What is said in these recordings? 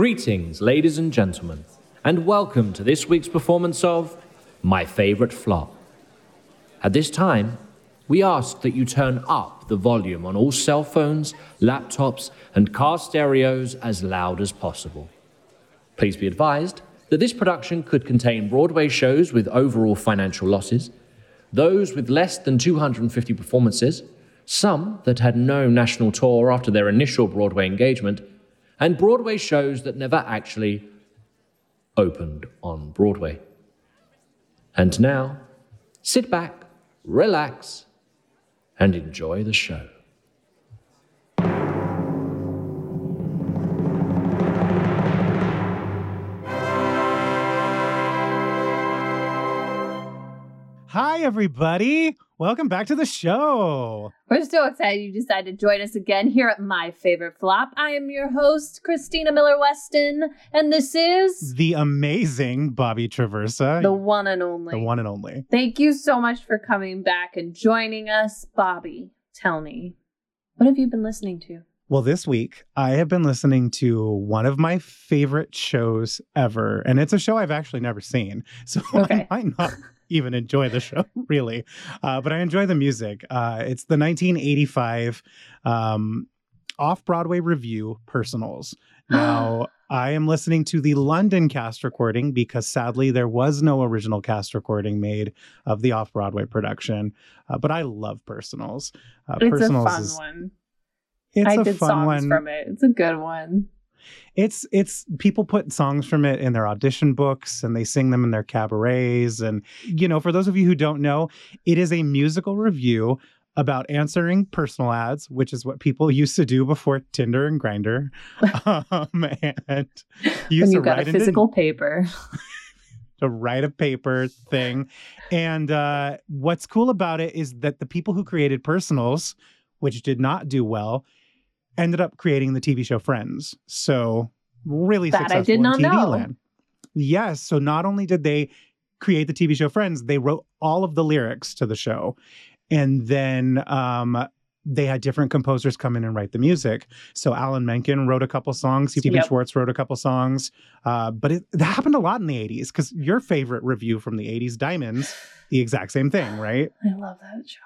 Greetings, ladies and gentlemen, and welcome to this week's performance of My Favorite Flop. At this time, we ask that you turn up the volume on all cell phones, laptops, and car stereos as loud as possible. Please be advised that this production could contain Broadway shows with overall financial losses, those with less than 250 performances, some that had no national tour after their initial Broadway engagement, and Broadway shows that never actually opened on Broadway. And now, sit back, relax, and enjoy the show. Hi, everybody. Welcome back to the show. We're so excited you decided to join us again here at My Favorite Flop. I am your host, Christina Miller Weston, and this is The amazing Bobby Traversa. the one and only. The one and only. Thank you so much for coming back and joining us. Bobby, tell me, what have you been listening to? Well, this week I have been listening to one of my favorite shows ever. And it's a show I've actually never seen. So Okay. I might not even enjoy the show, really. Uh, but I enjoy the music. Uh, it's the 1985 um, off Broadway revue Personals. Now, I am listening to the London cast recording because sadly there was no original cast recording made of the off Broadway production. Uh, but I love Personals. Uh, It's Personals a fun is one. it's I a did fun songs one. from it. It's a good one. It's it's people put songs from it in their audition books and they sing them in their cabarets and you know for those of you who don't know it is a musical revue about answering personal ads which is what people used to do before Tinder and Grindr um, and used when you to got a write into- physical paper. to write a paper thing. And uh, what's cool about it is that the people who created Personals, which did not do well, ended up creating the TV show Friends. So really That I successful did in TV know. land. Yes. So not only did they create the TV show Friends, they wrote all of the lyrics to the show. And then um, they had different composers come in and write the music. So Alan Menken wrote a couple songs. Stephen Yep. Schwartz wrote a couple songs. Uh, but it, that happened a lot in the 80s because your favorite revue from the 80s, Diamonds, the exact same thing, right? I love that show.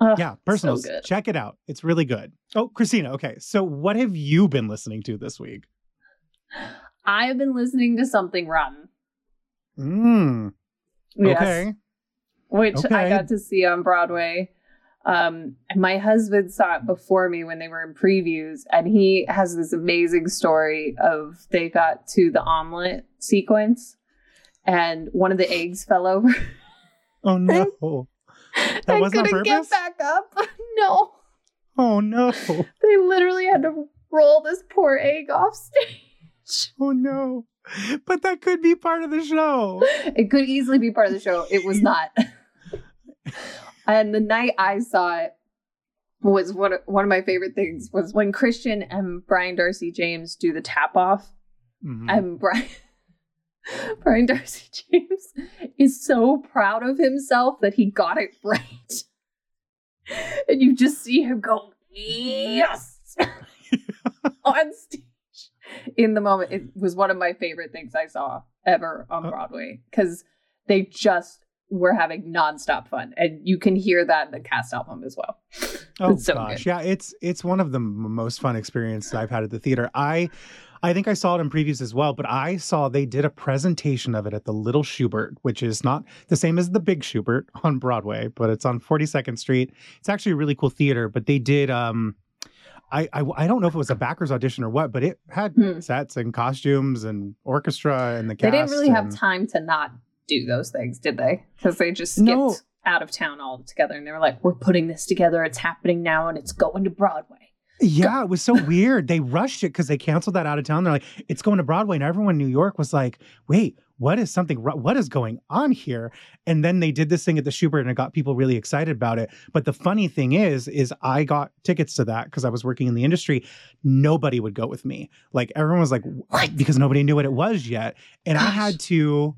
Yeah, so personals. good. check it out. It's really good. Oh, Christina. Okay. So what have you been listening to this week? I have been listening to something rotten. Mm, Yes. okay. which I got to see on Broadway. Um, my husband saw it before me when they were in previews, and he has this amazing story of they got to the omelet sequence, and one of the eggs fell over. Oh, no. That and wasn't couldn't get back up. no, Oh, no. they literally had to roll this poor egg off stage. Oh, no. But that could be part of the show. It could easily be part of the show. It was not. and the night I saw it was one of, one of my favorite things was when Christian and Brian Darcy James do the tap off. Mhm. And Brian Brian Darcy James is so proud of himself that he got it right. and you just see him go, yes, on stage. In the moment, it was one of my favorite things I saw ever on Uh, Broadway because they just were having nonstop fun. And you can hear that in the cast album as well. Oh so gosh, good. yeah, it's it's one of the most fun experiences I've had at the theater. I I think I saw it in previews as well, but I saw they did a presentation of it at the Little Shubert, which is not the same as the Big Shubert on Broadway, but it's on 42nd Street. It's actually a really cool theater, but they did um I, I I don't know if it was a backers audition or what, but it had Hmm. sets and costumes and orchestra and the cast. They didn't really have time to not do those things, did they? Because they just skipped No. out of town all together and they were like, we're putting this together. It's happening now and it's going to Broadway. Yeah, it was so weird. They rushed it because they canceled that out of town. They're like, it's going to Broadway, and everyone in New York was like, wait, what is something? What is going on here? And then they did this thing at the Shubert, and it got people really excited about it. But the funny thing is, is I got tickets to that because I was working in the industry. Nobody would go with me. Like everyone was like, What? because nobody knew what it was yet, and I had to.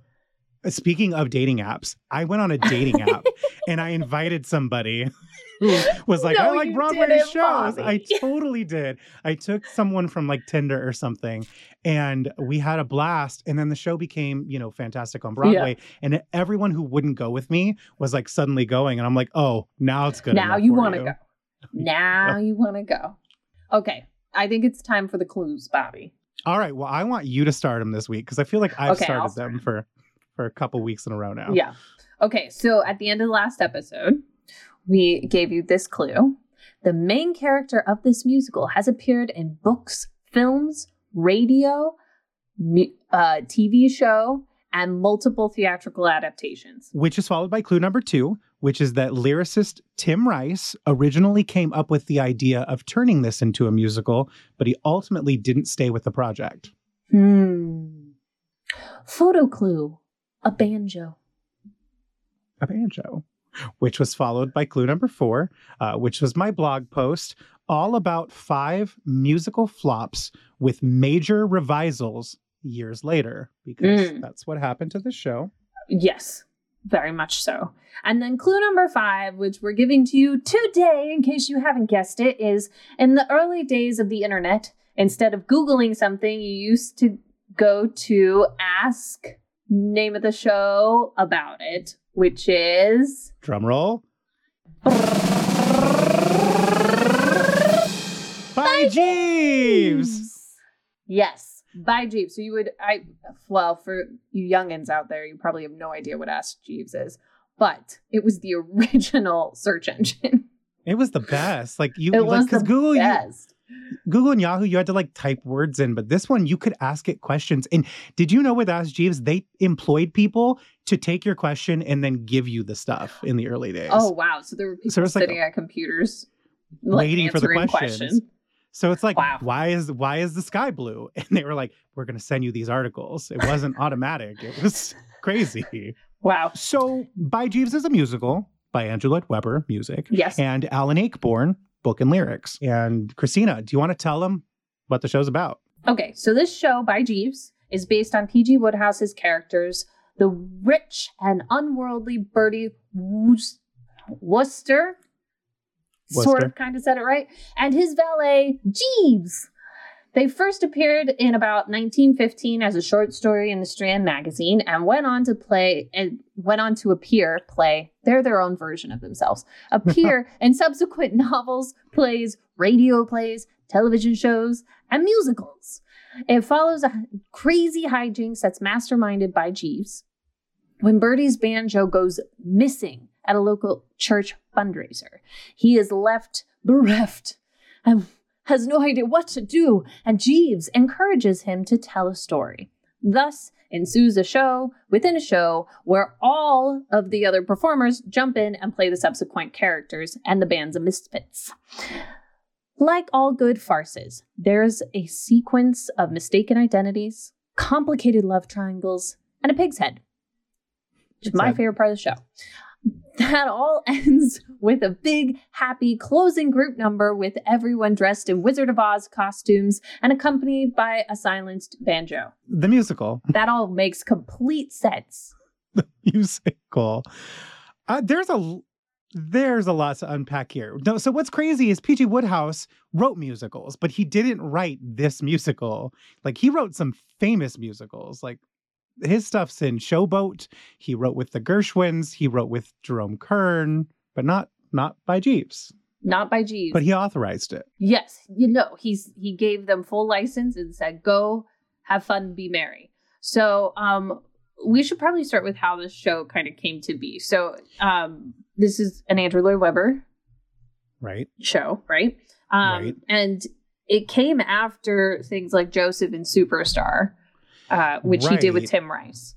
Uh, speaking of dating apps, I went on a dating app and I invited somebody who was like, No, I like Broadway shows. I totally did. I took someone from like Tinder or something and we had a blast. And then the show became, you know, fantastic on Broadway. And everyone who wouldn't go with me was like suddenly going. And I'm like, oh, now it's good. now you want to go. Now you want to go. Okay. I think it's time for the clues, Bobby. All right. Well, I want you to start them this week because I feel like I've Okay, started them for for a couple weeks in a row now. Yeah. Okay. So at the end of the last episode, we gave you this clue. The main character of this musical has appeared in books, films, radio, mu- uh, TV show, and multiple theatrical adaptations. Which is followed by clue number two, which is that lyricist Tim Rice originally came up with the idea of turning this into a musical, but he ultimately didn't stay with the project. Hmm. Photo clue a banjo. A banjo. Which was followed by clue number four, uh, which was my blog post all about five musical flops with major revisals years later, because Mm. that's what happened to the show. Yes, very much so. And then clue number five, which we're giving to you today, in case you haven't guessed it, is in the early days of the internet, instead of Googling something, you used to go to ask name of the show about it, which is Drum roll. By Jeeves! Yes, by Jeeves. So you would, I, well, for you youngins out there, you probably have no idea what Ask Jeeves is, but it was the original search engine. It was the best. Like you, It like was the Google, best. Google and Yahoo, you had to like type words in, but this one you could ask it questions. And did you know with Ask Jeeves, they employed people to take your question and then give you the stuff in the early days. Oh wow! So there were people So it's like sitting at computers, like, waiting for the questions. questions. So it's like, Wow. why is why is the sky blue? And they were like, we're going to send you these articles. It wasn't automatic. It was crazy. Wow. So, By Jeeves is a musical by Andrew Lloyd Webber, music, Yes. and Alan Ayckbourn, book and lyrics. And Christina, do you want to tell them what the show's about? Okay, so this show by Jeeves is based on P.G. Wodehouse's characters, the rich and unworldly Bertie Woos- Wooster, sort of kind of said it right, and his valet Jeeves. They first appeared in about 1915 as a short story in the Strand magazine and went on to play and went on to appear, play, they're their own version of themselves, appear in subsequent novels, plays, radio plays, television shows, and musicals. It follows a crazy hijinks that's masterminded by Jeeves when Bertie's banjo goes missing at a local church fundraiser. He is left bereft and has no idea what to do, and Jeeves encourages him to tell a story. Thus ensues a show within a show where all of the other performers jump in and play the subsequent characters and the band's of misfits. Like all good farces, there's a sequence of mistaken identities, complicated love triangles, and a pig's head. Which is my favorite part of the show. That all ends with a big, happy closing group number with everyone dressed in Wizard of Oz costumes and accompanied by a silenced banjo. The musical. That all makes complete sense. The musical. Uh, there's a there's a lot to unpack here. No, so what's crazy is PG Wodehouse wrote musicals, but he didn't write this musical. Like he wrote some famous musicals. Like his stuff's in Showboat. He wrote with the Gershwins. He wrote with Jerome Kern, but not not by Jeeves. Not by Jeeves. But he authorized it. Yes, you know, he's he gave them full license and said, "Go, have fun, be merry." So, um, we should probably start with how this show kind of came to be. So, um, this is an Andrew Lloyd Webber Right. show, right? Um, Right. and it came after things like Joseph and Superstar, uh, which he did with Tim Rice.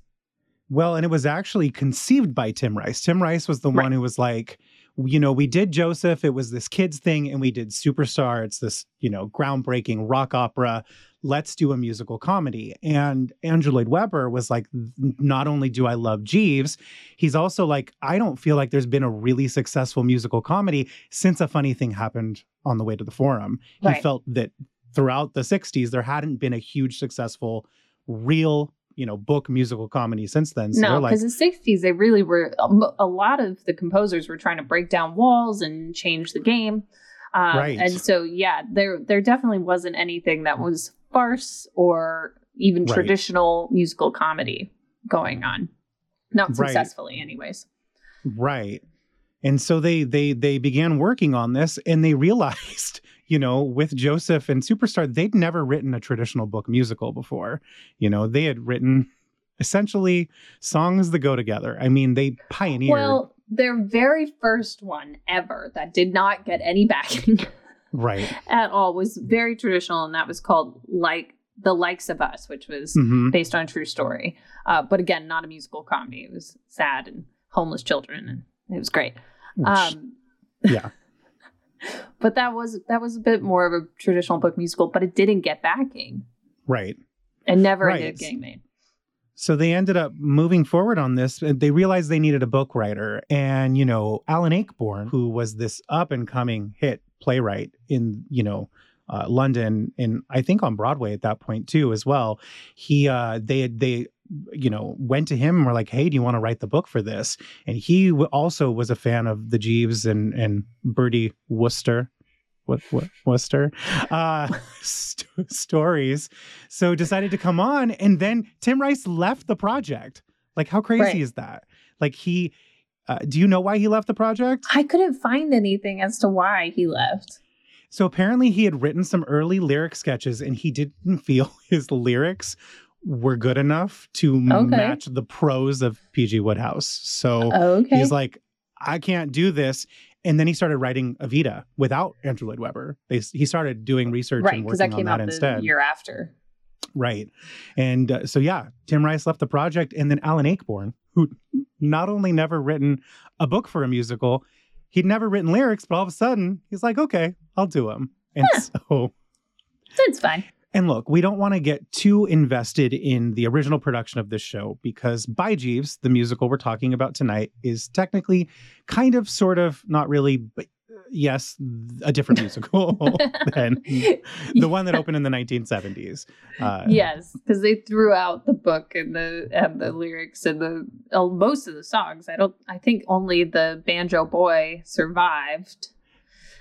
Well, and it was actually conceived by Tim Rice. Tim Rice was the Right. one who was like, you know, we did Joseph, it was this kids thing, and we did Superstar. It's this, you know, groundbreaking rock opera. Let's do a musical comedy. And Andrew Lloyd Webber was like, not only do I love Jeeves, he's also like, I don't feel like there's been a really successful musical comedy since a funny thing happened on the way to the forum. He felt that throughout the 60s, there hadn't been a huge successful real you know, book musical comedy since then. So no, they're like, because the '60s, they really were. A a lot of the composers were trying to break down walls and change the game. Um, Right. And so, yeah, there there definitely wasn't anything that was farce or even Right. traditional musical comedy going on. Not Right. successfully, anyways. Right. And so they they they began working on this and they realized, you know, with Joseph and Superstar, they'd never written a traditional book musical before. You know, they had written essentially songs that go together. I mean, they pioneered Well, their very first one ever that did not get any backing right. at all was very traditional, and that was called like the likes of us, which was hmm based on a true story. Uh, but again, not a musical comedy. It was sad and homeless children, and it was great. Um, yeah. but that was that was a bit more of a traditional book musical, but it didn't get backing Right. and never Right. up getting made. So they ended up moving forward on this. and They realized they needed a book writer. And, you know, Alan Ayckbourn, who was this up and coming hit playwright in, you know, uh, London and I think on Broadway at that point too, as well. He, uh, they they, you know, went to him and were like, "Hey, do you want to write the book for this?" And he w- also was a fan of the Jeeves and and Bertie Wooster, what what Wooster, uh, st- stories. So decided to come on, and then Tim Rice left the project. Like, how crazy Right. is that? Like he. Uh, do you know why he left the project? I couldn't find anything as to why he left. So apparently he had written some early lyric sketches and he didn't feel his lyrics were good enough to Okay. match the prose of PG Wodehouse. So Okay. he's like, I can't do this. And then he started writing Evita without Andrew Lloyd Webber. They, he started doing research right, and because working that on came that out the instead. year after. Right. And uh, so, yeah, Tim Rice left the project. And then Alan Ayckbourn, who not only never written a book for a musical, he'd never written lyrics, but all of a sudden he's like, okay, I'll do them. And Huh. so, that's fine. And look, we don't want to get too invested in the original production of this show because By Jeeves, the musical we're talking about tonight, is technically kind of, sort of, not really, but uh, yes, a different musical than the one that opened in the 1970s. Uh, yes, because they threw out the book and the and the lyrics and the uh, most of the songs. I don't. I think only the banjo boy survived.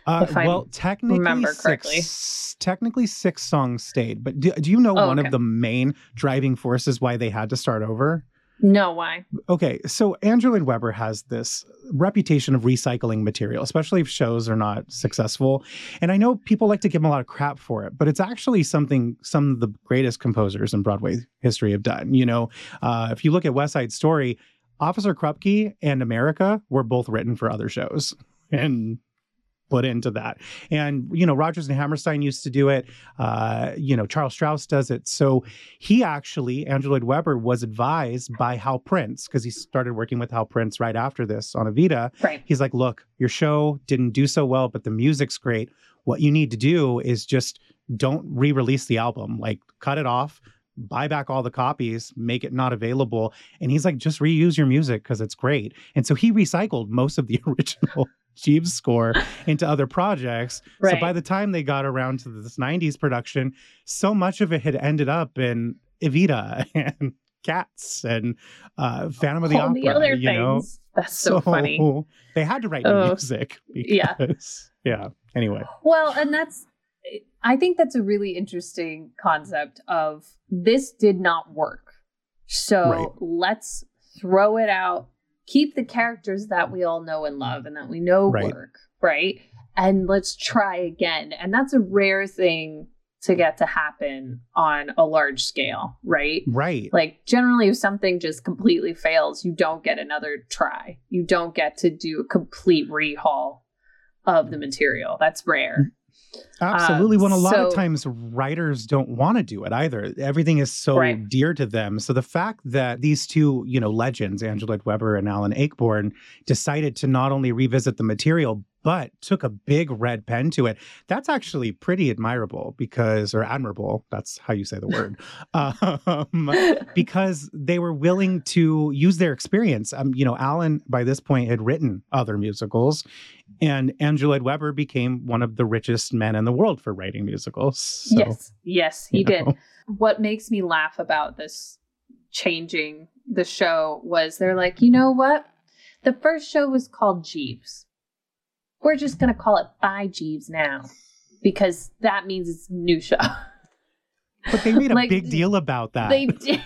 Uh, well, technically, six, technically six songs stayed. But do, do you know Oh, one okay. of the main driving forces why they had to start over? No, why? Okay, so Andrew Lloyd Webber has this reputation of recycling material, especially if shows are not successful. And I know people like to give him a lot of crap for it, but it's actually something some of the greatest composers in Broadway history have done. You know, uh, if you look at West Side Story, Officer Krupke and America were both written for other shows. And put into that. And, you know, Rodgers and Hammerstein used to do it. Uh, you know, Charles Strouse does it. So he actually, Andrew Lloyd Webber, was advised by Hal Prince because he started working with Hal Prince right after this on Evita. Right. He's like, look, your show didn't do so well, but the music's great. What you need to do is just don't re release the album, like cut it off. Buy back all the copies, make it not available. And he's like, just reuse your music because it's great. And so he recycled most of the original Jeeves score into other projects. So by the time they got around to this 90s production, so much of it had ended up in Evita and Cats and uh, Phantom of the All Opera. the other you know? things. That's so, funny. They had to write Oh, music yeah. because, yeah. Anyway, Well, and that's I think that's a really interesting concept of this did not work. So Right. let's throw it out, keep the characters that we all know and love and that we know Right. work, right? And let's try again. And that's a rare thing to get to happen on a large scale, right? right. Like generally if something just completely fails, you don't get another try. You don't get to do a complete rehaul of the mm. material. That's rare. Absolutely. Um, when a lot of times writers don't want to do it either. Everything is so Right. dear to them. So the fact that these two, you know, legends, Angela Webber and Alan Ayckbourn, decided to not only revisit the material but took a big red pen to it. That's actually pretty admirable because, or admirable. That's how you say the word. um, because they were willing to use their experience. Um, you know, Alan by this point had written other musicals, and Andrew Lloyd Webber became one of the richest men in the world for writing musicals. So, yes, yes, he did. know. What makes me laugh about this changing the show was they're like, you know what? The first show was called Jeeves. We're just gonna call it by Jeeves now because that means it's a new show. But they made a Like, big deal about that. they did.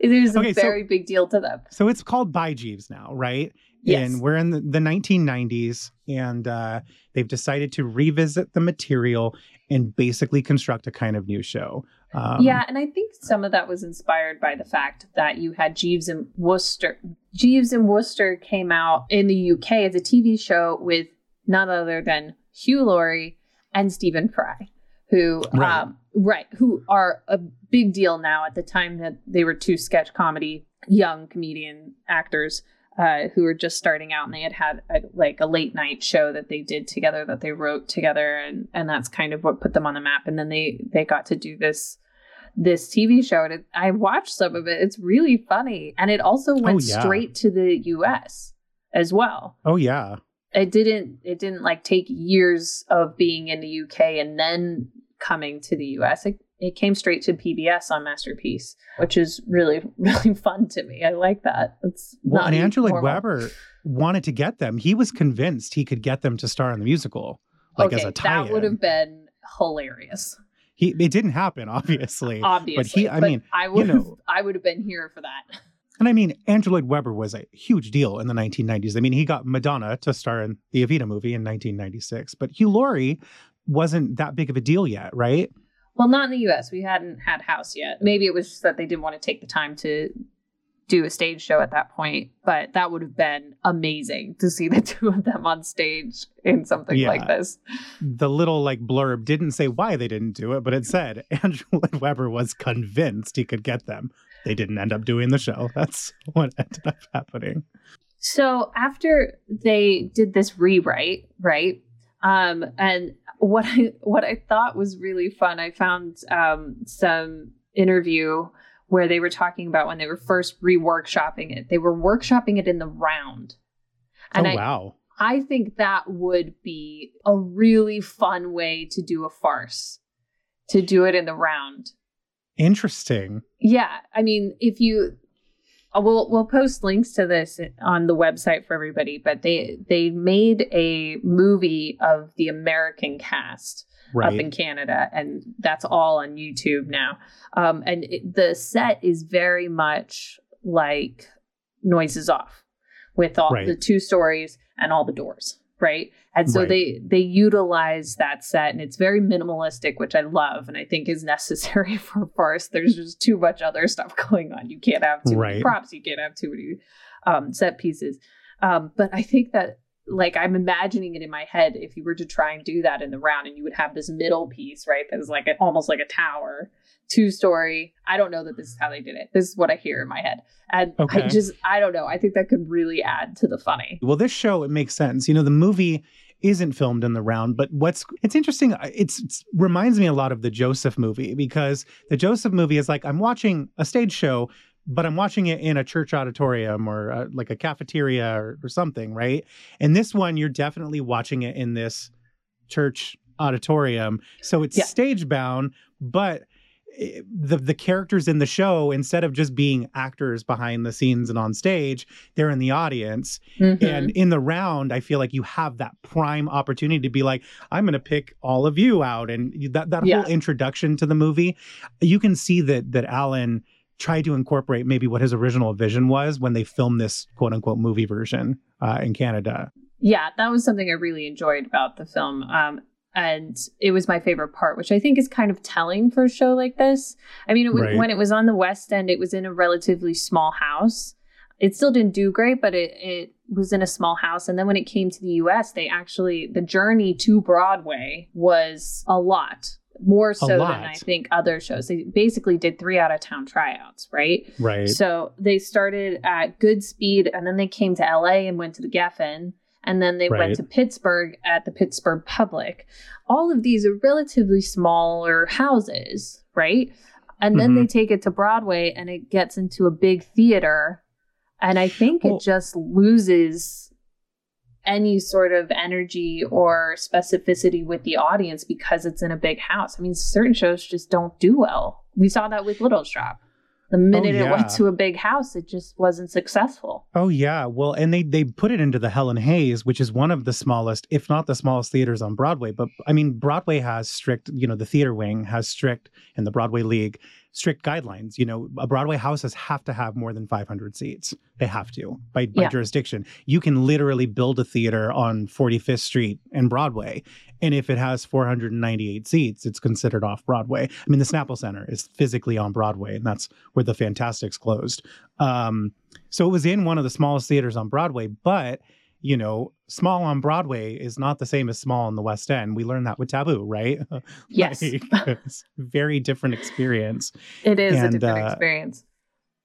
There's Okay, a so- very big deal to them. So it's called By Jeeves now, right? Yes. And we're in the, the 1990s, and uh, they've decided to revisit the material and basically construct a kind of new show. Um, yeah, and I think some of that was inspired by the fact that you had Jeeves and Wooster. Jeeves and Wooster came out in the UK as a TV show with none other than Hugh Laurie and Stephen Fry, who Right. um, right, who are a big deal now. At the time that they were two sketch comedy young comedian actors uh, who were just starting out, and they had had a, like a late night show that they did together that they wrote together, and and that's kind of what put them on the map. And then they they got to do this this TV show, and it, I watched some of it. It's really funny, and it also oh, went yeah. straight to the U.S. as well. Oh yeah. It didn't it didn't like take years of being in the UK and then coming to the US. It it came straight to PBS on Masterpiece, which is really really fun to me. I like that. It's Well, not and Andrew Lloyd. Webber wanted to get them. He was convinced he could get them to star in the musical, like okay, as a tie-in. that would have been hilarious. He it didn't happen, obviously. Obviously, but he. I mean, I would you know- I would have been here for that. And I mean, Andrew Lloyd Webber was a huge deal in the 1990s. I mean, he got Madonna to star in the Evita movie in 1996, but Hugh Laurie wasn't that big of a deal yet, right? Well, not in the US. We hadn't had House yet. Maybe it was just that they didn't want to take the time to do a stage show at that point, but that would have been amazing to see the two of them on stage in something Yeah. like this. The little like blurb didn't say why they didn't do it, but it said Andrew Lloyd Webber was convinced he could get them. They didn't end up doing the show. That's what ended up happening. So after they did this rewrite, right? Um, and what I what I thought was really fun, I found um, some interview where they were talking about when they were first reworkshopping it. They were workshopping it in the round, and oh I wow. I think that would be a really fun way to do a farce, to do it in the round. Interesting. Yeah, I mean, if you, uh, we'll we'll post links to this on the website for everybody. But they they made a movie of the American cast Right. up in Canada, and that's all on YouTube now. Um, and it, the set is very much like Noises Off, with all Right. the two stories and all the doors, right? And so Right. they they utilize that set, and it's very minimalistic, which I love, and I think is necessary for farce. There's just too much other stuff going on. You can't have too many props. You can't have too many um, set pieces. Um, but I think that like I'm imagining it in my head if you were to try and do that in the round and you would have this middle piece, right? That is like a, almost like a tower, two story. I don't know that this is how they did it. This is what I hear in my head. And I just, I don't know. I think that could really add to the funny. Well, this show it makes sense. You know, the movie isn't filmed in the round, but what's it's interesting. It's, it's reminds me a lot of the Joseph movie because the Joseph movie is like I'm watching a stage show, but I'm watching it in a church auditorium or uh, like a cafeteria or, or something, right? And this one, you're definitely watching it in this church auditorium, so it's Yeah. stage bound, but eh, the the characters in the show instead of just being actors behind the scenes and on stage they're in the audience Mhm. and in the round, I feel like you have that prime opportunity to be like, I'm going to pick all of you out. And that, that Yeah. whole introduction to the movie, you can see that, that Alan tried to incorporate maybe what his original vision was when they filmed this quote unquote movie version uh, in Canada. yeah, that was something I really enjoyed about the film. Um, and it was my favorite part, which I think is kind of telling for a show like this. I mean, it was, Right. when it was on the West End, it was in a relatively small house. It still didn't do great, but it, it was in a small house. And then when it came to the US, they actually, the journey to Broadway was a lot. More so than. I think other shows. They basically did three out of town tryouts, right? Right. So they started at Goodspeed and then they came to LA and went to the Geffen. And then they Right. went to Pittsburgh at the Pittsburgh Public. All of these are relatively smaller houses, right? And then Mhm. they take it to Broadway and it gets into a big theater. And I think Well- it just loses any sort of energy or specificity with the audience because it's in a big house. I mean, certain shows just don't do well. We saw that with Little Shop. The oh, minute yeah. it went to a big house, it just wasn't successful. Oh yeah, well, and they they put it into the Helen Hayes, which is one of the smallest, if not the smallest theaters on Broadway. But I mean, Broadway has strict, you know, the theater wing has strict, and the Broadway League strict guidelines. You know, a Broadway houses have to have more than 500 seats. They have to by, by Yeah. jurisdiction. You can literally build a theater on 45th Street and Broadway, and if it has 498 seats, it's considered off Broadway. I mean, the Snapple Center is physically on Broadway, and that's where the Fantasticks closed. Um, so it was in one of the smallest theaters on Broadway, but you know, small on Broadway is not the same as small in the West End. We learned that with Taboo, right? Yes. Like, very different experience, It is And, a different uh, experience.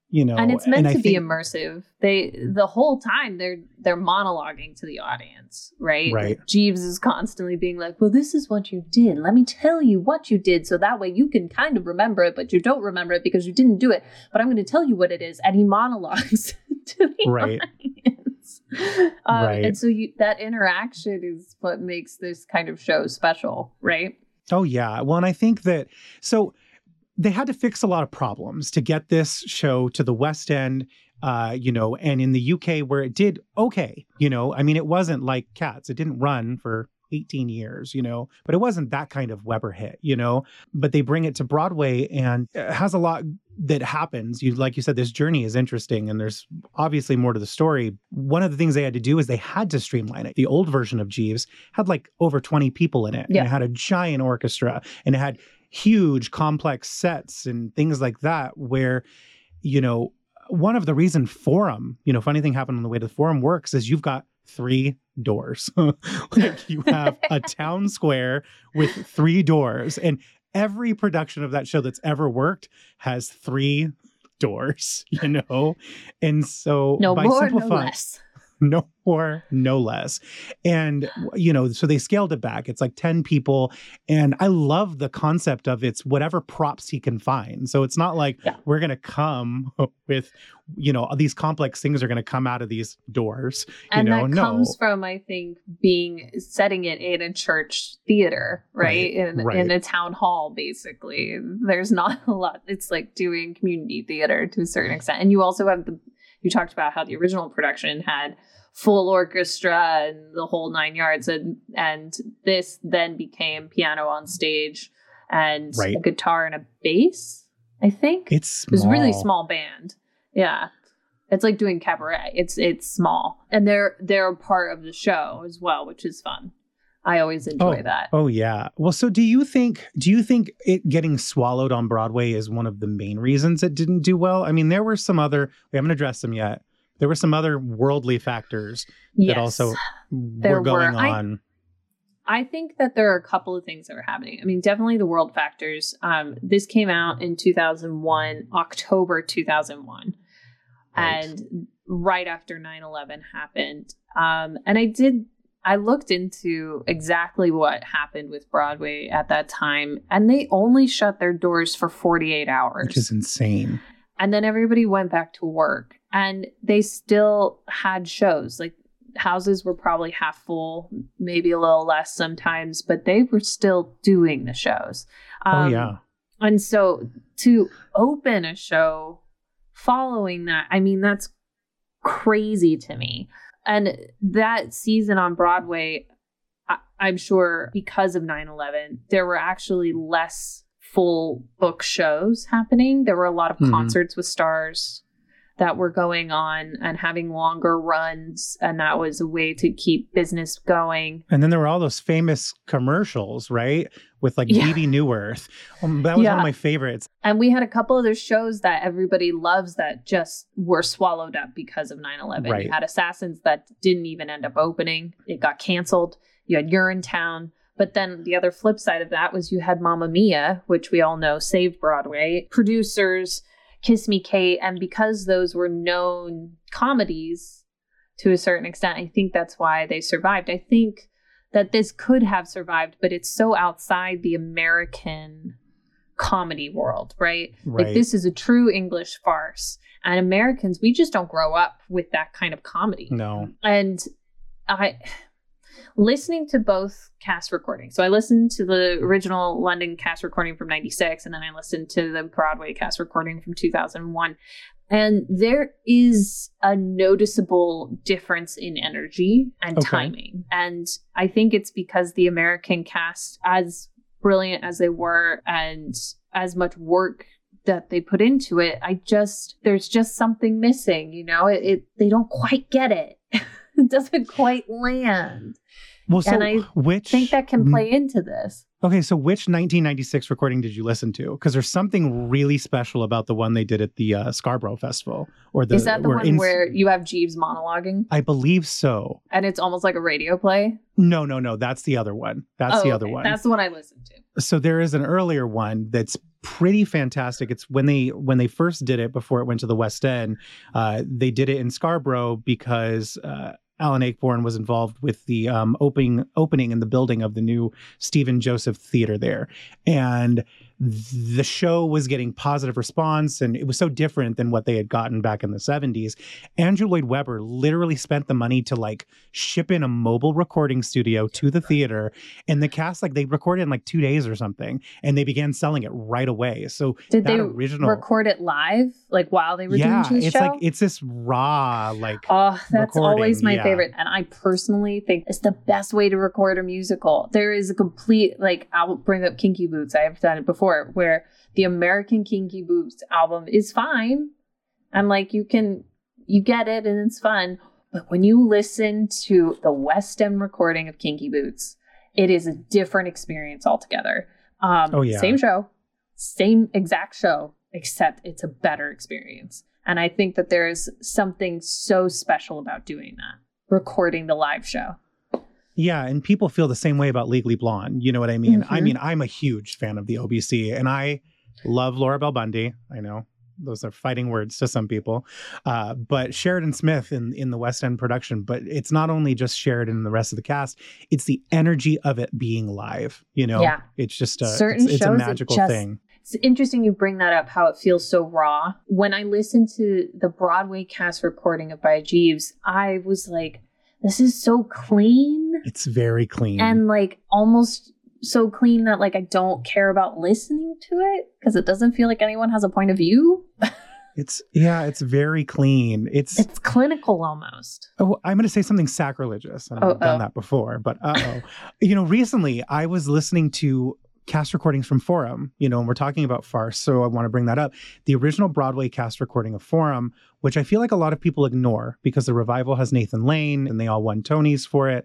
you know. and it's meant I to be think- immersive. They the whole time they're they're monologuing to the audience, right? Right. Like, Jeeves is constantly being like, "Well, this is what you did. Let me tell you what you did, so that way you can kind of remember it, but you don't remember it because you didn't do it. But I'm going to tell you what it is." And he monologues to the Right. audience. Um, Right. And so you, that interaction is what makes this kind of show special, right? Oh yeah. Well, and I think that so they had to fix a lot of problems to get this show to the West End, uh, you know, and in the UK where it did okay, you know. I mean, it wasn't like Cats. It didn't run for 18 years, you know, but it wasn't that kind of Webber hit, you know. But they bring it to Broadway and it has a lot that happens. You like you said, this journey is interesting and there's obviously more to the story. One of the things they had to do is they had to streamline it. The old version of Jeeves had like over 20 people in it. Yeah. And it had a giant orchestra and it had huge complex sets and things like that where, you know, one of the reason forum, you know, funny thing happened on the way to the forum works is you've got three doors. like you have a town square with three doors and every production of that show that's ever worked has three doors, you know? And so No by more, no simplifying less. no more, no less. And, you know, so they scaled it back. It's like 10 people. And I love the concept of it's whatever props he can find. So it's not like Yeah. we're going to come with, you know, these complex things are going to come out of these doors. and know, that no. comes from i think being setting it in a church theater right, Right, in, right. in a town hall basically there's not a lot it's like doing community theater to a certain extent and you also have the you talked about how the original production had full orchestra and the whole nine yards and and this then became piano on stage and Right. a guitar and a bass i think It's it was a really small. small band. Yeah. It's like doing cabaret. It's it's small. And they're they're a part of the show as well, which is fun. I always enjoy that. Oh yeah. Well, so do you think do you think it getting swallowed on Broadway is one of the main reasons it didn't do well? I mean, there were some other we haven't addressed them yet. There were some other worldly factors yes. that also were going were. I- on. I think that there are a couple of things that were happening. I mean, definitely the world factors. Um, this came out in 2001, October 2001. Right. and right after 9-11 happened um, and i did i looked into exactly what happened with broadway at that time and they only shut their doors for 48 hours which is insane. and then everybody went back to work and they still had shows like houses were probably half full maybe a little less sometimes but they were still doing the shows oh Um, yeah. and so to open a show following that, I mean, that's crazy to me. And that season on Broadway, I- I'm sure because of 9 11, there were actually less full book shows happening. There were a lot of Mhm. concerts with stars that were going on and having longer runs. And that was a way to keep business going. And then there were all those famous commercials, right? With like Yeah. Bebe Neuwirth. Um, that was one of my favorites. And we had a couple other shows that everybody loves that just were swallowed up because of 9 11. Right. You had Assassins that didn't even end up opening, it got canceled. You had Urinetown. But then the other flip side of that was you had Mamma Mia, which we all know saved Broadway, producers, Kiss Me Kate. And because those were known comedies to a certain extent, I think that's why they survived. I think that this could have survived, but it's so outside the American comedy world, right? Right. Like this is a true English farce. And Americans, we just don't grow up with that kind of comedy. no. And I listening to both cast recordings. So I listened to the original London cast recording from 96 and then I listened to the Broadway cast recording from 2001. And there is a noticeable difference in energy and Okay. timing. And I think it's because the American cast, as brilliant as they were and as much work that they put into it, I just, there's just something missing, you know? It, it they don't quite get it. it doesn't quite land. Well, so And I which think that can play into this. Okay, so which 1996 recording did you listen to? Because there's something really special about the one they did at the uh, Scarborough Festival, or the Is that the one in- where you have Jeeves monologuing I believe so. and it's almost like a radio play? No, no, no. That's the other one. That's Oh, the other okay. one. That's the one I listened to. so there is an earlier one that's pretty fantastic. It's when they when they first did it before it went to the West End. Uh, they did it in Scarborough because uh, Alan Ayckbourn was involved with the um, opening opening and the building of the new Stephen Joseph Theater there, and the show was getting positive response and it was so different than what they had gotten back in the 70s andrew lloyd webber literally spent the money to like ship in a mobile recording studio to the theater and the cast like they recorded in like two days or something and they began selling it right away so Did they original record it live, like while they were yeah doing Cheese it's Show? like it's this raw like Oh, that's recording, always my yeah. favorite. And I personally think it's the best way to record a musical. There is a complete, like, I'll bring up Kinky Boots. I have done it before, where the American Kinky Boots album is fine. I'm like, you can, you get it and it's fun. But when you listen to the West End recording of Kinky Boots, it is a different experience altogether. Um, Oh, yeah. Same show, same exact show, except it's a better experience. And I think that there is something so special about doing that, recording the live show. Yeah, and people feel the same way about Legally Blonde. You know what I mean? I Mhm. mean, I'm a huge fan of the OBC, and I love Laura Bell Bundy. I know those are fighting words to some people, uh, but Sheridan Smith in in the West End production. But it's not only just Sheridan and the rest of the cast; it's the energy of it being live. You know, Yeah. it's just a Certain it's, it's a shows, it magical just- thing. It's interesting you bring that up, how it feels so raw. When I listened to the Broadway cast recording of By Jeeves, I was like, this is so clean It's very clean. and like almost so clean that like I don't care about listening to it because it doesn't feel like anyone has a point of view. it's yeah, it's very clean. It's It's clinical almost. Oh, I'm going to say something sacrilegious. and Oh, I've done oh. that before, but uh oh. you know, recently I was listening to cast recordings from Forum, you know, and we're talking about farce. So I want to bring that up. The original Broadway cast recording of Forum, which I feel like a lot of people ignore because the revival has Nathan Lane and they all won Tonys for it.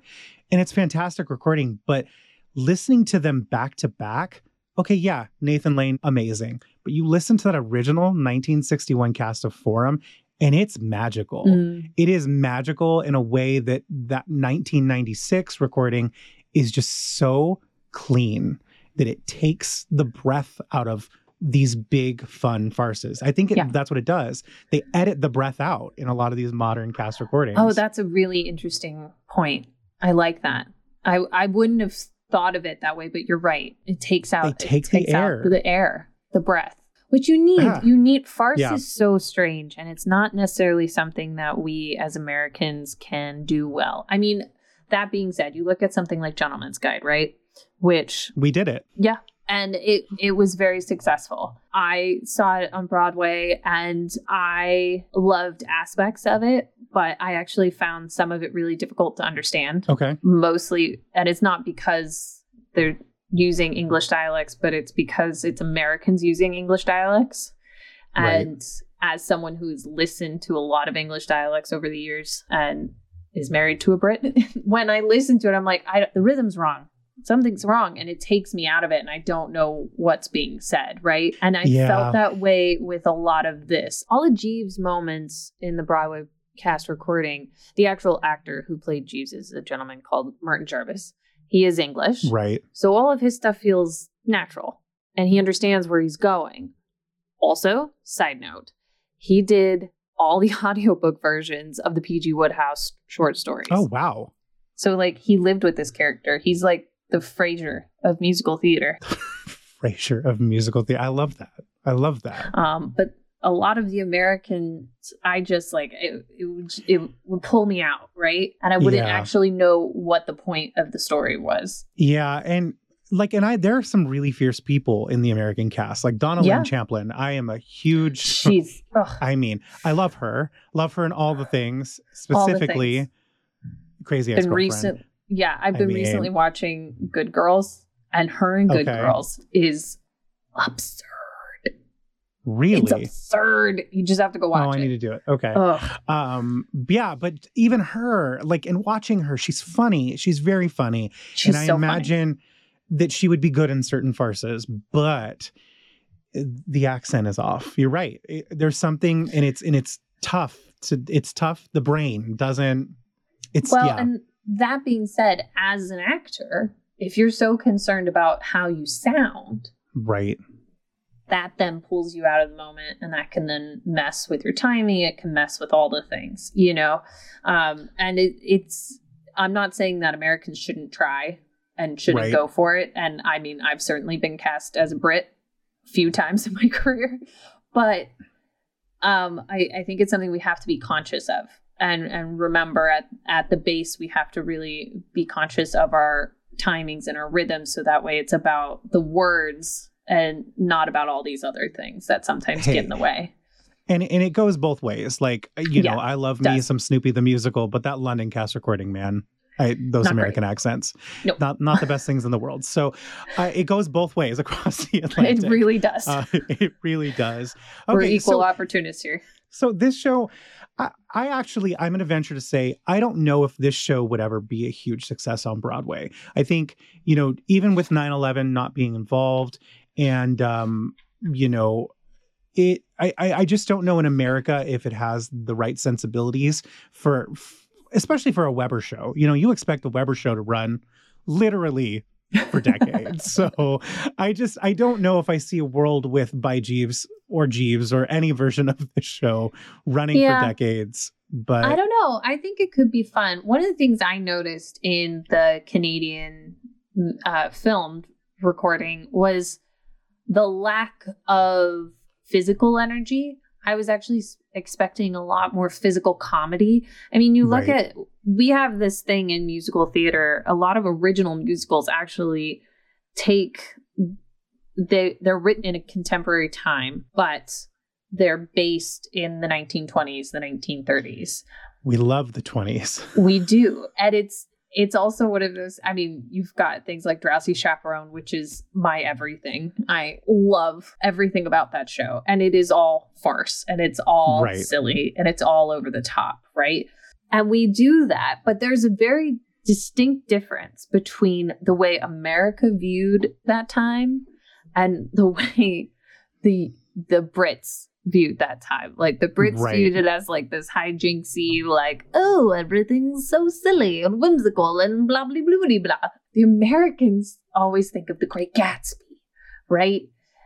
And it's fantastic recording, but listening to them back to back, okay, yeah, Nathan Lane, amazing. But you listen to that original 1961 cast of Forum, and it's magical Mm. it is magical in a way that that 1996 recording is just so clean that it takes the breath out of these big fun farces. I think it, Yeah. that's what it does. They edit the breath out in a lot of these modern cast recordings. Oh, that's a really interesting point. I like that. I I wouldn't have thought of it that way, but you're right. It takes out They it take the air. the air, the breath, which you need. Yeah. You need farce Yeah. is so strange, and it's not necessarily something that we as Americans can do well. I mean, that being said, you look at something like Gentleman's Guide, right? Which we did it. yeah. And it it was very successful. I saw it on Broadway and I loved aspects of it, but I actually found some of it really difficult to understand. Okay. Mostly and it's not because they're using English dialects, but it's because it's Americans using English dialects. Right. And as someone who's listened to a lot of English dialects over the years and is married to a Brit, when I listen to it, I'm like, I, the rhythm's wrong. Something's wrong, and it takes me out of it, and I don't know what's being said, right? And I Yeah. felt that way with a lot of this. All of Jeeves' moments in the Broadway cast recording, the actual actor who played Jeeves is a gentleman called Martin Jarvis. He is English. Right. So all of his stuff feels natural and he understands where he's going. Also, side note, he did all the audiobook versions of the PG Wodehouse short stories. Oh wow. So like he lived with this character. He's like the Frasier of musical theater. Frasier of musical theater. I love that. I love that. Um, but a lot of the Americans, I just like it, it, would, it would pull me out, right? And I wouldn't Yeah. actually know what the point of the story was. Yeah, and like, and I there are some really fierce people in the American cast, like Donna Yeah. Lynn Champlin. I am a huge. She's, ugh, I mean, I love her, love her in all the things, All the specifically things. Crazy been Ex-Girlfriend. recent. Yeah, I've I been mean- recently watching Good Girls, and her in Good Okay. Girls is absurd. Really? It's absurd. You just have to go watch it. oh, I it. need to do it. Okay. Ugh. um yeah but even her like in watching her she's funny she's very funny She's and i so funny. imagine that she would be good in certain farces but the accent is off you're right It- there's something and it's and it's tough to it's tough the brain doesn't it's Well, yeah and that being said, as an actor, if you're so concerned about how you sound, right. that then pulls you out of the moment and that can then mess with your timing. It can mess with all the things you know? Um, and it, it's i'm not saying that americans shouldn't try and shouldn't Right. go for it. And i mean i've certainly been cast as a brit a few times in my career. But um, I, I think it's something we have to be conscious of and and remember at at the base we have to really be conscious of our timings and our rhythms so that way it's about the words and not about all these other things that sometimes Hey, get in the way. and and it goes both ways like uh, you Yeah, know i love me some snoopy the musical but that london cast recording man I, those Not american accents Nope. not not the best things in the world so uh, it goes both ways across the atlantic It really does. Uh, it really does. We're equal so, opportunists here. so this show, I, actually, I'm going to venture to say, I don't know if this show would ever be a huge success on Broadway. I think, you know, even with 9 11 not being involved, and, um, you know, it, I, I I just don't know in America if it has the right sensibilities for, especially for a Webber show. You know, you expect the Webber show to run literally for decades. so I just I don't know if I see a world with by Jeeves or Jeeves or any version of the show running Yeah. for decades. But I don't know. I think it could be fun. One of the things I noticed in the Canadian uh, film recording was the lack of physical energy. I was actually expecting a lot more physical comedy. I mean, you look Right. at, we have this thing in musical theater, a lot of original musicals actually take, they, they're written in a contemporary time, but they're based in the 1920s, the 1930s. we love the 20s. We do. And it's it's also one of those I mean, you've got things like Drowsy Chaperone, which is my everything. I love everything about that show. And it is all farce and it's all Right. silly and it's all over the top, right? And we do that, but there's a very distinct difference between the way America viewed that time and the way the the Brits viewed that time. Like the Brits Right. viewed it as like this hijinksy, like, oh, everything's so silly and whimsical and blah blah blah blah blah. The Americans always think of the Great Gatsby, right?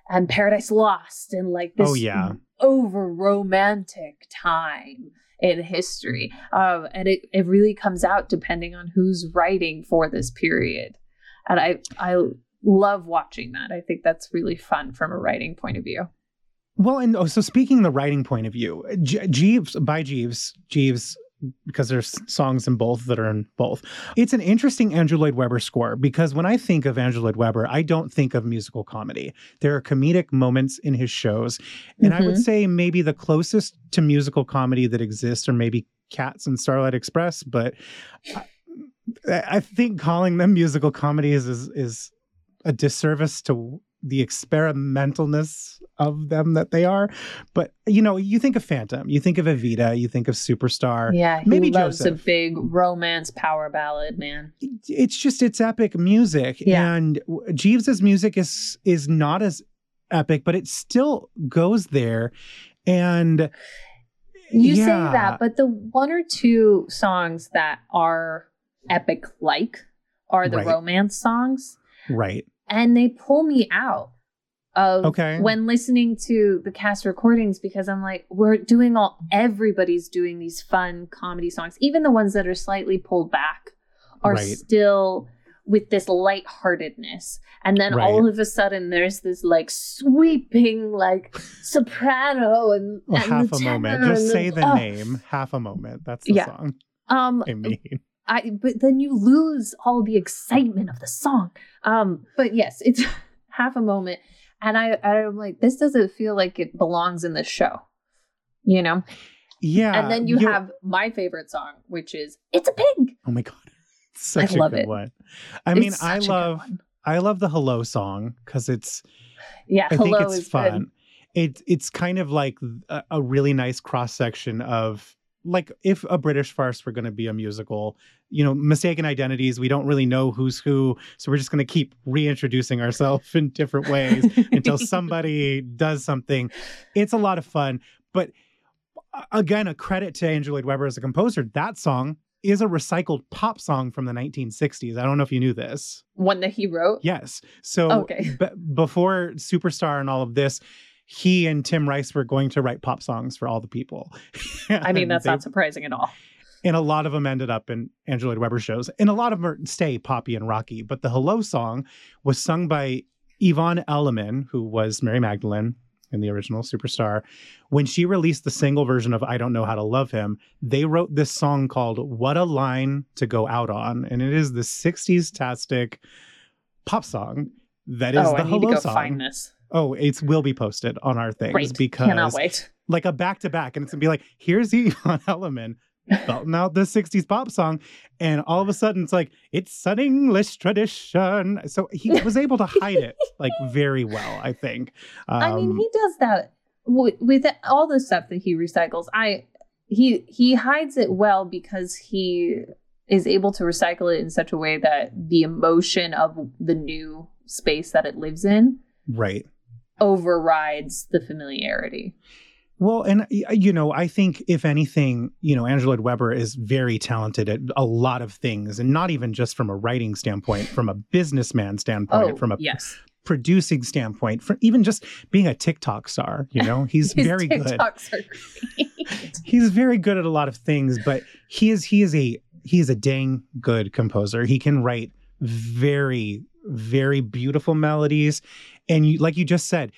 And Paradise Lost and like oh, this Oh, yeah. over romantic time in history. Um, and it, it really comes out depending on who's writing for this period. And I I love watching that. I think that's really fun from a writing point of view. Well, and oh, so speaking the writing point of view, Jeeves by Jeeves, Jeeves, because there's songs in both that are in both. It's an interesting Andrew Lloyd Webber score because when I think of Andrew Lloyd Webber, I don't think of musical comedy. There are comedic moments in his shows, and I would mm-hmm. say maybe the closest to musical comedy that exists are maybe Cats and Starlight Express, but I, I think calling them musical comedies is is a disservice to the experimentalness of them that they are. But you know, you think of Phantom, you think of Evita, you think of Superstar. Yeah, he Maybe loves Joseph. a big romance power ballad, man. It's just it's epic music, Yeah. and Jeeves's music is is not as epic, but it still goes there. And You say that, but the one or two songs that are epic like are the Right. romance songs. right, and they pull me out of Okay. when listening to the cast recordings because I'm like, we're doing all everybody's doing these fun comedy songs, even the ones that are slightly pulled back are Right. still with this lightheartedness. And then right. all of a sudden there's this like sweeping like soprano and, well, and half a moment. Just say the, the oh. name. Half a moment. That's the yeah. song. Um I mean. I but then you lose all the excitement of the song. Um, but yes, it's half a moment. And I I'm like, this doesn't feel like it belongs in this show. You know? Yeah. And then you have my favorite song, which is It's a Pig. Oh my god. such I a love good it. one. I it's mean, I love I love the hello song because it's yeah, I hello think it's fun. It's it's kind of like a, a really nice cross section of like if a British farce were going to be a musical, you know, mistaken identities, we don't really know who's who, so we're just going to keep reintroducing ourselves in different ways until somebody does something. It's a lot of fun, but again, a credit to Andrew Lloyd Webber as a composer. That song is a recycled pop song from the 1960s. I don't know if you knew this. One that he wrote? Yes. So okay. b- before Superstar and all of this, he and Tim Rice were going to write pop songs for all the people. I mean, that's they, not surprising at all. And a lot of them ended up in Andrew Lloyd Webber shows, and a lot of them stay poppy and rocky. But the Hello song was sung by Yvonne Elliman, who was Mary Magdalene in the original Superstar. When she released the single version of I Don't Know How to Love Him, they wrote this song called What a Line to Go Out On. And it is the 60s tastic pop song that is oh, the I Hello song. Oh, it will be posted on our things Great. because cannot wait. Like a back to back, and it's gonna be like, here's Yvonne Elliman belting out the 60s pop song, and all of a sudden it's like, it's an English tradition. So he was able to hide it like very well, I think. Um, I mean, he um, does that with, with all the stuff that he recycles. I he he hides it well because he is able to recycle it in such a way that the emotion of the new space that it lives in right overrides the familiarity. Well, and uh, you know, I think if anything, you know, Andrew Lloyd Webber is very talented at a lot of things, and not even just from a writing standpoint, from a businessman standpoint, oh, from a yes. producing standpoint, for even just being a TikTok star. You know, he's very TikToks good. he's very good at a lot of things, but he is he is a he is a dang good composer. He can write very very beautiful melodies and you like you just said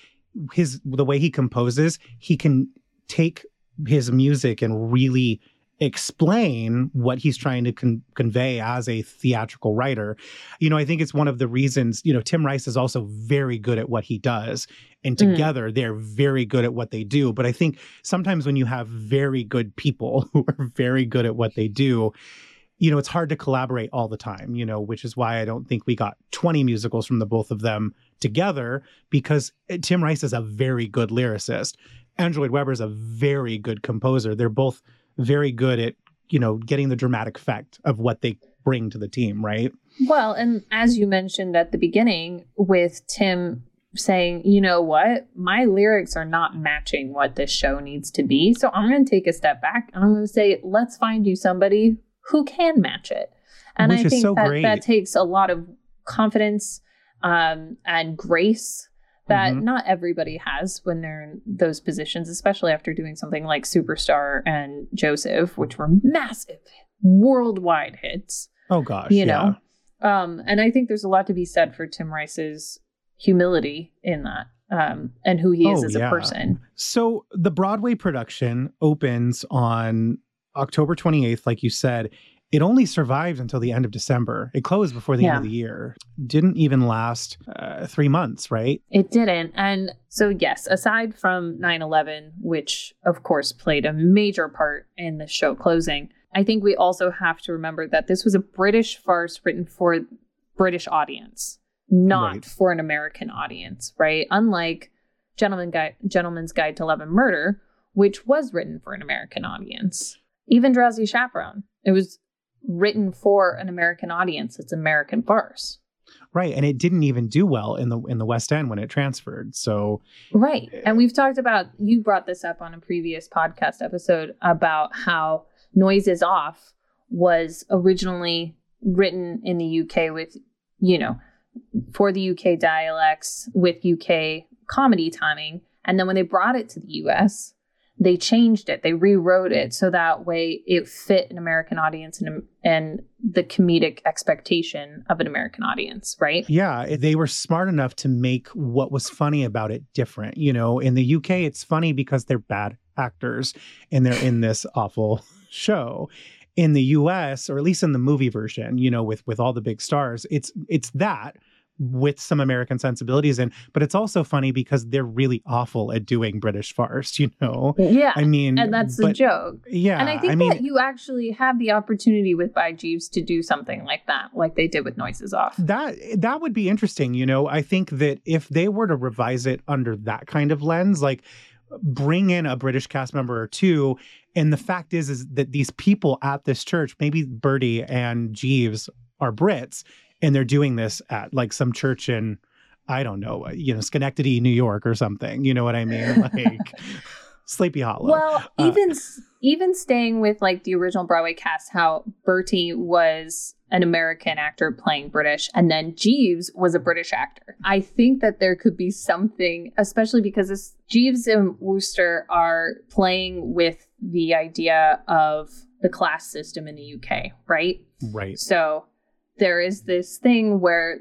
his the way he composes he can take his music and really explain what he's trying to con- convey as a theatrical writer. You know, I think it's one of the reasons, you know, Tim Rice is also very good at what he does and mm. together mm. they're very good at what they do, but I think sometimes when you have very good people who are very good at what they do, you know, it's hard to collaborate all the time, you know, which is why I don't think we got 20 musicals from the both of them together because eh, Tim Rice is a very good lyricist. Andrew Lloyd Webber is a very good composer. They're both very good at, you know, getting the dramatic effect of what they bring to the team, right? Well, and as you mentioned at the beginning with Tim saying, you know what, my lyrics are not matching what this show needs to be. So I'm going to take a step back and I'm going to say, let's find you somebody who can match it. And Which I think so that great. that takes a lot of confidence um, and grace that mm-hmm. not everybody has when they're in those positions, especially after doing something like Superstar and Joseph, which were massive worldwide hits. Oh gosh, you know. Um, and I think there's a lot to be said for Tim Rice's humility in that. Um, and who he is oh, as yeah. a person. So the Broadway production opens on October 28th, like you said, it only survived until the end of December. It closed before the yeah. end of the year. Didn't even last uh, three months, right? It didn't. And so, yes, aside from 9 11, which of course played a major part in the show closing, I think we also have to remember that this was a British farce written for British audience, not right. for an American audience, right? Unlike Gentleman Guide, Gentleman's Guide to Love and Murder, which was written for an American audience. Even Drowsy Chaperone. It was written for an American audience. It's American farce. Right, and it didn't even do well in the in the West End when it transferred. So Right. And we've talked about you brought this up on a previous podcast episode about how Noises Off was originally written in the UK with, you know, for the UK dialects with UK comedy timing. And then when they brought it to the US, they changed it. They rewrote it so that way it fit an american audience and, and the comedic expectation of an american audience right? Yeah they were smart enough to make what was funny about it different. You know in the uk it's funny because they're bad actors and they're in this awful show. In the US or at least in the movie version you know with with all the big stars it's it's that with some American sensibilities in, but it's also funny because they're really awful at doing British farce, you know? Yeah. I mean, and that's the joke. Yeah. And I think I mean, that you actually have the opportunity with By Jeeves to do something like that, like they did with Noises Off. That that would be interesting, you know. I think that if they were to revise it under that kind of lens, like bring in a British cast member or two. And the fact is, is that these people at this church, maybe Bertie and Jeeves are Brits, and they're doing this at like some church in I don't know, you know, Schenectady, New York, or something. You know what I mean? Like Sleepy Hollow. Well, uh, even even staying with like the original Broadway cast, how Bertie was an American actor playing British, and then Jeeves was a British actor. I think that there could be something, especially because this, Jeeves and Wooster are playing with the idea of the class system in the UK, right? Right. So there is this thing where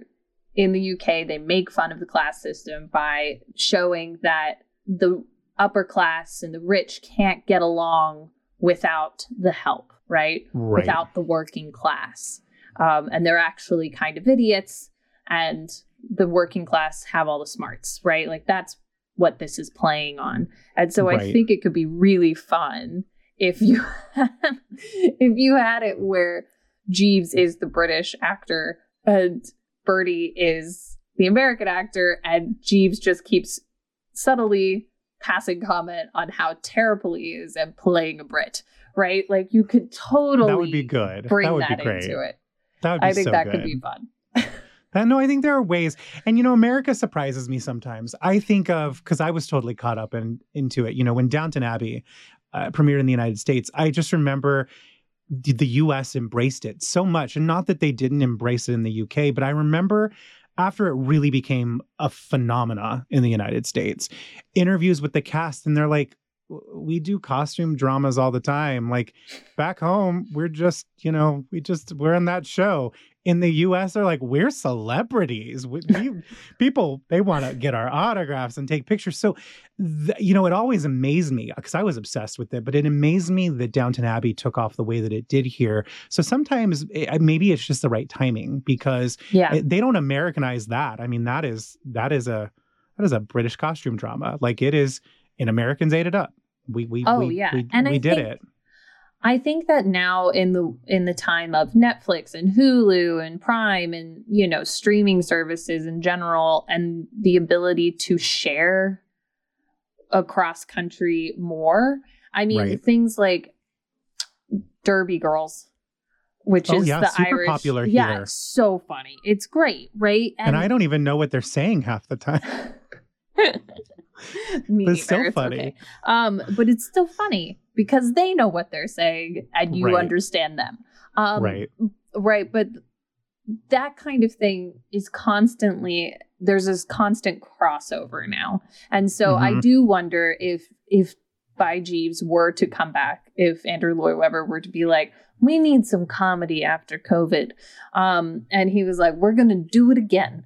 in the UK they make fun of the class system by showing that the upper class and the rich can't get along without the help, right? right. Without the working class. Um, and they're actually kind of idiots, and the working class have all the smarts, right? Like that's what this is playing on. And so Right. I think it could be really fun if you if you had it where Jeeves is the British actor and Bertie is the American actor, and Jeeves just keeps subtly passing comment on how terrible he is at playing a Brit, right? Like you could totally that would be good. bring that would that be great. into it. That would be great I think so that good. could be fun. Uh, no, I think there are ways, and you know, America surprises me sometimes. I think of because I was totally caught up in into it. You know, when Downton Abbey uh, premiered in the United States, I just remember the, U.S. embraced it so much, and not that they didn't embrace it in the U.K., but I remember after it really became a phenomena in the United States, interviews with the cast, and they're like. We do costume dramas all the time. Like back home, we're just, you know, we just, we're in that show in the US are like we're celebrities. We, we- people they want to get our autographs and take pictures. So, th- you know, it always amazed me because I was obsessed with it. But it amazed me that Downton Abbey took off the way that it did here. So sometimes eh, it, maybe it's just the right timing because Yeah. it- they don't Americanize that. I mean, that is that is a that is a British costume drama. Like it is, and Americans ate it up. We we Oh, we, yeah. we, And we I did think- it. I think that now in the in the time of Netflix and Hulu and Prime and you know streaming services in general and the ability to share across country more. I mean Right. things like Derry Girls, which Oh, is yeah, the super Irish. popular Yeah, here. it's so funny. It's great, right? And, I don't even know what they're saying half the time. Me It's so funny. okay. Um, but it's still funny because they know what they're saying and you Right. understand them. Um, right. Right. But that kind of thing is constantly there's this constant crossover now. And so I Mhm. do wonder if if by Jeeves were to come back, if Andrew Lloyd Webber were to be like, we need some comedy after COVID. Um, and he was like, we're gonna do it again.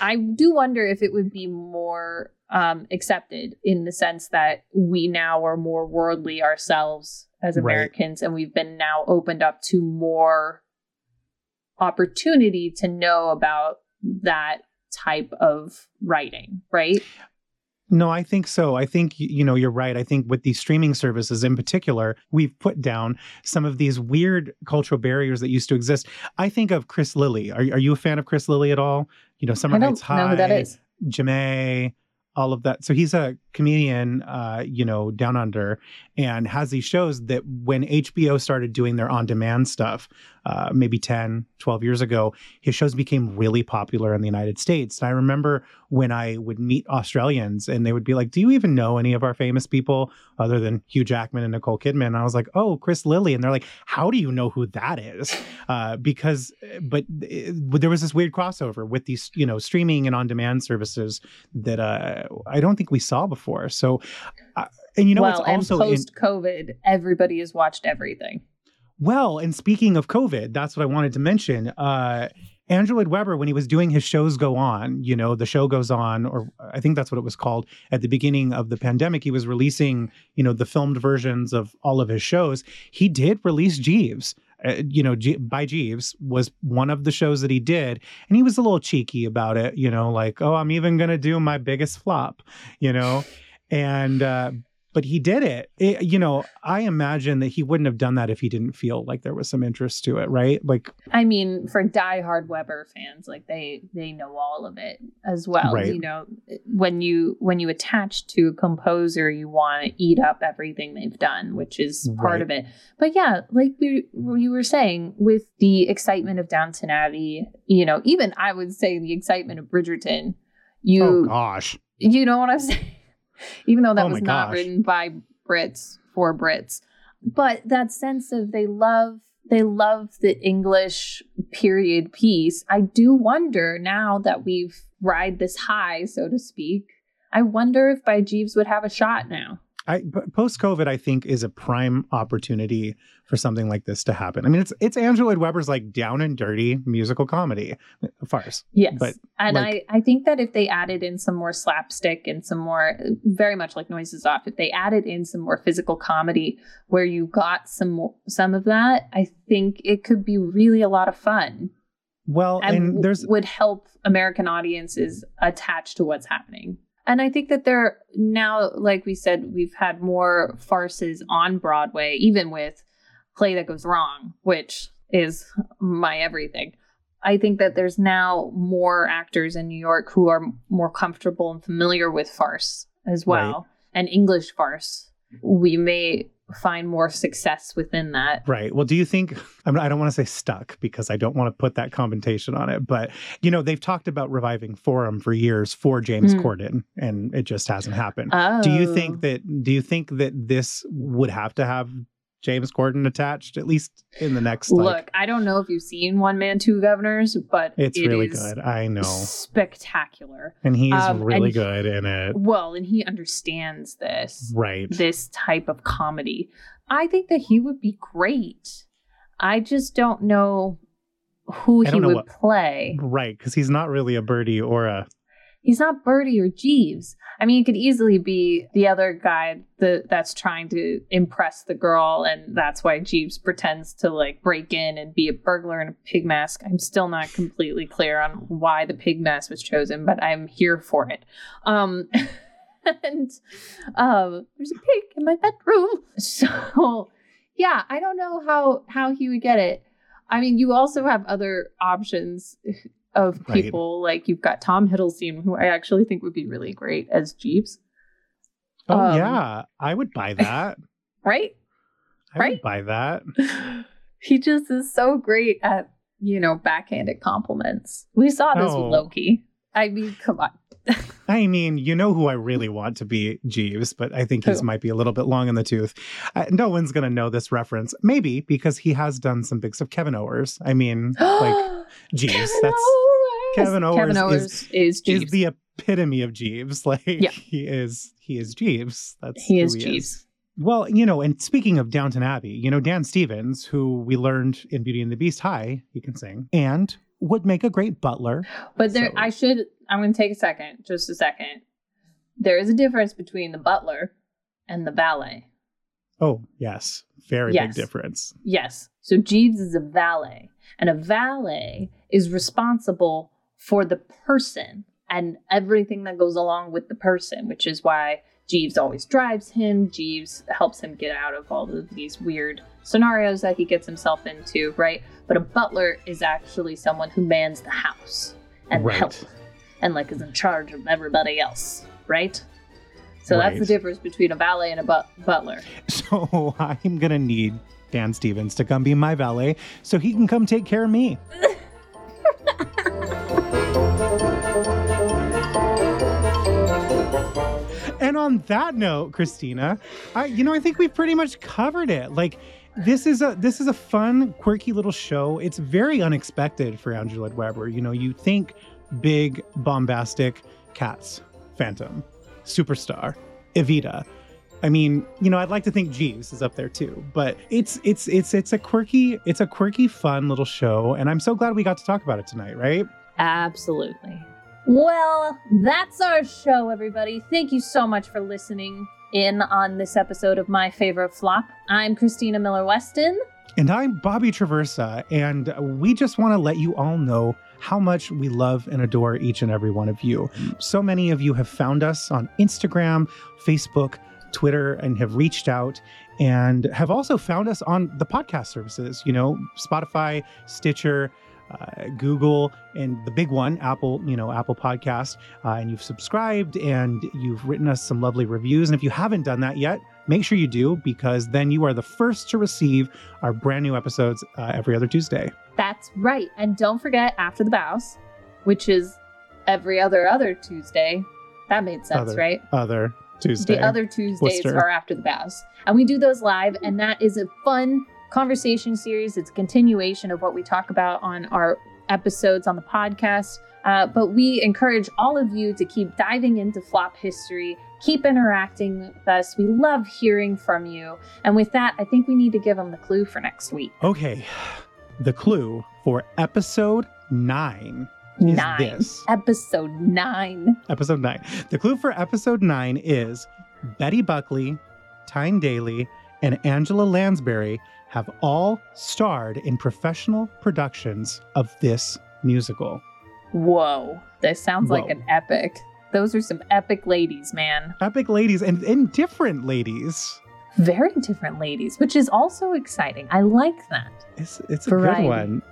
I do wonder if it would be more um, accepted in the sense that we now are more worldly ourselves as Right. Americans, and we've been now opened up to more opportunity to know about that type of writing, right? No, I think so. I think you know you're right. I think with these streaming services in particular, we've put down some of these weird cultural barriers that used to exist. I think of Chris Lilley. Are, are you a fan of Chris Lilley at all? You know, Summer Heights High, know who that is. Ja'mie, all of that. So he's a comedian, uh, you know, down under, and has these shows that when HBO started doing their on demand stuff, uh, maybe 10, 12 years ago, his shows became really popular in the United States. And I remember when I would meet Australians and they would be like, Do you even know any of our famous people other than Hugh Jackman and Nicole Kidman? And I was like, Oh, Chris Lilley. And they're like, How do you know who that is? Uh, because, but uh, there was this weird crossover with these, you know, streaming and on demand services that uh, I don't think we saw before. So, uh, And you know, well, it's also post COVID, everybody has watched everything. Well, and speaking of COVID, that's what I wanted to mention. Uh, Andrew Lloyd Webber, when he was doing his shows go on, you know, the show goes on, or I think that's what it was called at the beginning of the pandemic. He was releasing, you know, the filmed versions of all of his shows. He did release Jeeves. Uh, you know, by Jeeves was one of the shows that he did, and he was a little cheeky about it. You know, like, oh, I'm even gonna do my biggest flop. You know, and uh, but he did it. it. You know, I imagine that he wouldn't have done that if he didn't feel like there was some interest to it, right? Like, I mean, for diehard Webber fans, like they they know all of it as well. Right. You know, when you when you attach to a composer, you want to eat up everything they've done, which is part Right. of it. But yeah, like we we were saying, with the excitement of Downton Abbey, you know, even I would say the excitement of Bridgerton. You oh gosh, you know what I'm saying? Even though that Oh was not gosh. written by Brits for Brits. But that sense of they love they love the English period piece. I do wonder now that we've ride this high, so to speak. I wonder if by Jeeves would have a shot now. I post COVID, I think is a prime opportunity for something like this to happen. I mean, it's it's Andrew Lloyd Webber's like down and dirty musical comedy uh, farce. Yes. But, and like- I, I think that if they added in some more slapstick and some more, uh, very much like Noises Off, if they added in some more physical comedy where you got some some of that, I think it could be really a lot of fun Well, and, and, there's would help American audiences attach to what's happening. And I think that there now, like we said, we've had more farces on Broadway, even with Play That Goes Wrong, which is my everything. I think that there's now more actors in New York who are more comfortable and familiar with farce as well, and English farce. We may find more success within that. Right. Well, do you think I'm, I don't want to say stuck because I don't want to put that commentation on it, but you know they've talked about reviving Forum for years for James Mm. Corden, and it just hasn't happened. Oh. Do you think that? Do you think that this would have to have James Corden attached at least in the next? Look, like, I don't know if you've seen One Man, Two Governors, but it's it really good. I know, spectacular. and he's Um, really and he- good in it. Well, and he understands this Right. this type of comedy. I think that he would be great. I just don't know who he know would what- play. Right, because he's not really a Bertie or a. He's not Bertie or Jeeves. I mean, he could easily be the other guy that that's trying to impress the girl, and that's why Jeeves pretends to like break in and be a burglar in a pig mask. I'm still not completely clear on why the pig mask was chosen, but I'm here for it. Um, and um, there's a pig in my bedroom, so yeah, I don't know how how he would get it. I mean, you also have other options of Right. people like you've got Tom Hiddleston, who I actually think would be really great as Jeeves, Oh Um, yeah, I would buy that. right? I Right? would buy that. he just is so great at you know backhanded compliments. We saw this Oh. with Loki. I mean, come on. I mean, you know who I really want to be Jeeves, but I think he's Who? might be a little bit long in the tooth. Uh, no one's going to know this reference. Maybe because he has done some big stuff. Kevin Owers. I mean, like Jeeves. Kevin That's Owers. Kevin Owers Kevin is- Owers is, Jeeves. is the epitome of Jeeves. Like Yeah. he is. He is Jeeves. That's he is Jeeves. Well, you know, and speaking of Downton Abbey, you know, Dan Stevens, who we learned in Beauty and the Beast, hi, he can sing, and would make a great butler. But there, So- I should. I'm going to take a second, just a second. There is a difference between the butler and the valet. Oh, yes. Very Yes. big difference. Yes. So Jeeves is a valet, and a valet is responsible for the person and everything that goes along with the person, which is why Jeeves always drives him. Jeeves helps him get out of all of these weird scenarios that he gets himself into, right? But a butler is actually someone who mans the house and Right. help and like is in charge of everybody else, right? So that's the difference between a valet and a but- butler. So I'm going to need Dan Stevens to come be my valet so he can come take care of me. on that note, Christina, I you know I think we've pretty much covered it. Like this is a this is a fun, quirky little show. It's very unexpected for Andrew Lloyd Webber. You know, you think big, bombastic cats, Phantom, Superstar, Evita. I mean, you know, I'd like to think Jeeves is up there too, but it's it's it's it's a quirky it's a quirky fun little show and I'm so glad we got to talk about it tonight, right? Absolutely. Well, that's our show, everybody. Thank you so much for listening in on this episode of My Favorite Flop. I'm Christina Miller Weston. And I'm Bobby Traversa, and we just want to let you all know how much we love and adore each and every one of you. So many of you have found us on Instagram, Facebook, Twitter, and have reached out and have also found us on the podcast services, you know, Spotify, Stitcher, uh, Google, and the big one, Apple, you know, Apple Podcast. Uh, and you've subscribed and you've written us some lovely reviews. And if you haven't done that yet, make sure you do because then you are the first to receive our brand new episodes uh, every other Tuesday. That's right. And don't forget After the Bows, which is every other other Tuesday. That made sense, Other. right? Other Tuesday. The other Tuesdays Worcester. are after the bows. And we do those live, and that is a fun conversation series. It's a continuation of what we talk about on our episodes on the podcast. Uh, but we encourage all of you to keep diving into flop history, keep interacting with us. We love hearing from you. And with that, I think we need to give them the clue for next week. Okay. The clue for episode nine is Nine. this. Episode nine. Episode nine. The clue for episode nine is Betty Buckley, Tyne Daly, and Angela Lansbury have all starred in professional productions of this musical. Whoa. This sounds like an epic. Those are some epic ladies, man. Epic ladies and, and different ladies. very different ladies, which is also exciting. I like that. It's, it's a Variety. good one.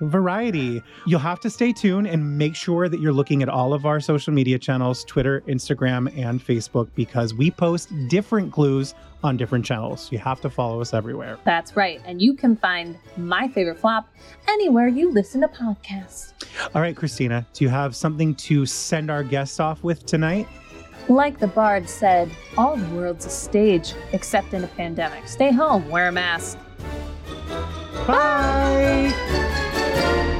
Variety. You'll have to stay tuned and make sure that you're looking at all of our social media channels Twitter, Instagram, and Facebook because we post different clues on different channels. You have to follow us everywhere. That's right. And you can find my favorite flop anywhere you listen to podcasts. All right, Christina, do you have something to send our guests off with tonight? Like the bard said, all the world's a stage, except in a pandemic. Stay home, wear a mask. Bye thank you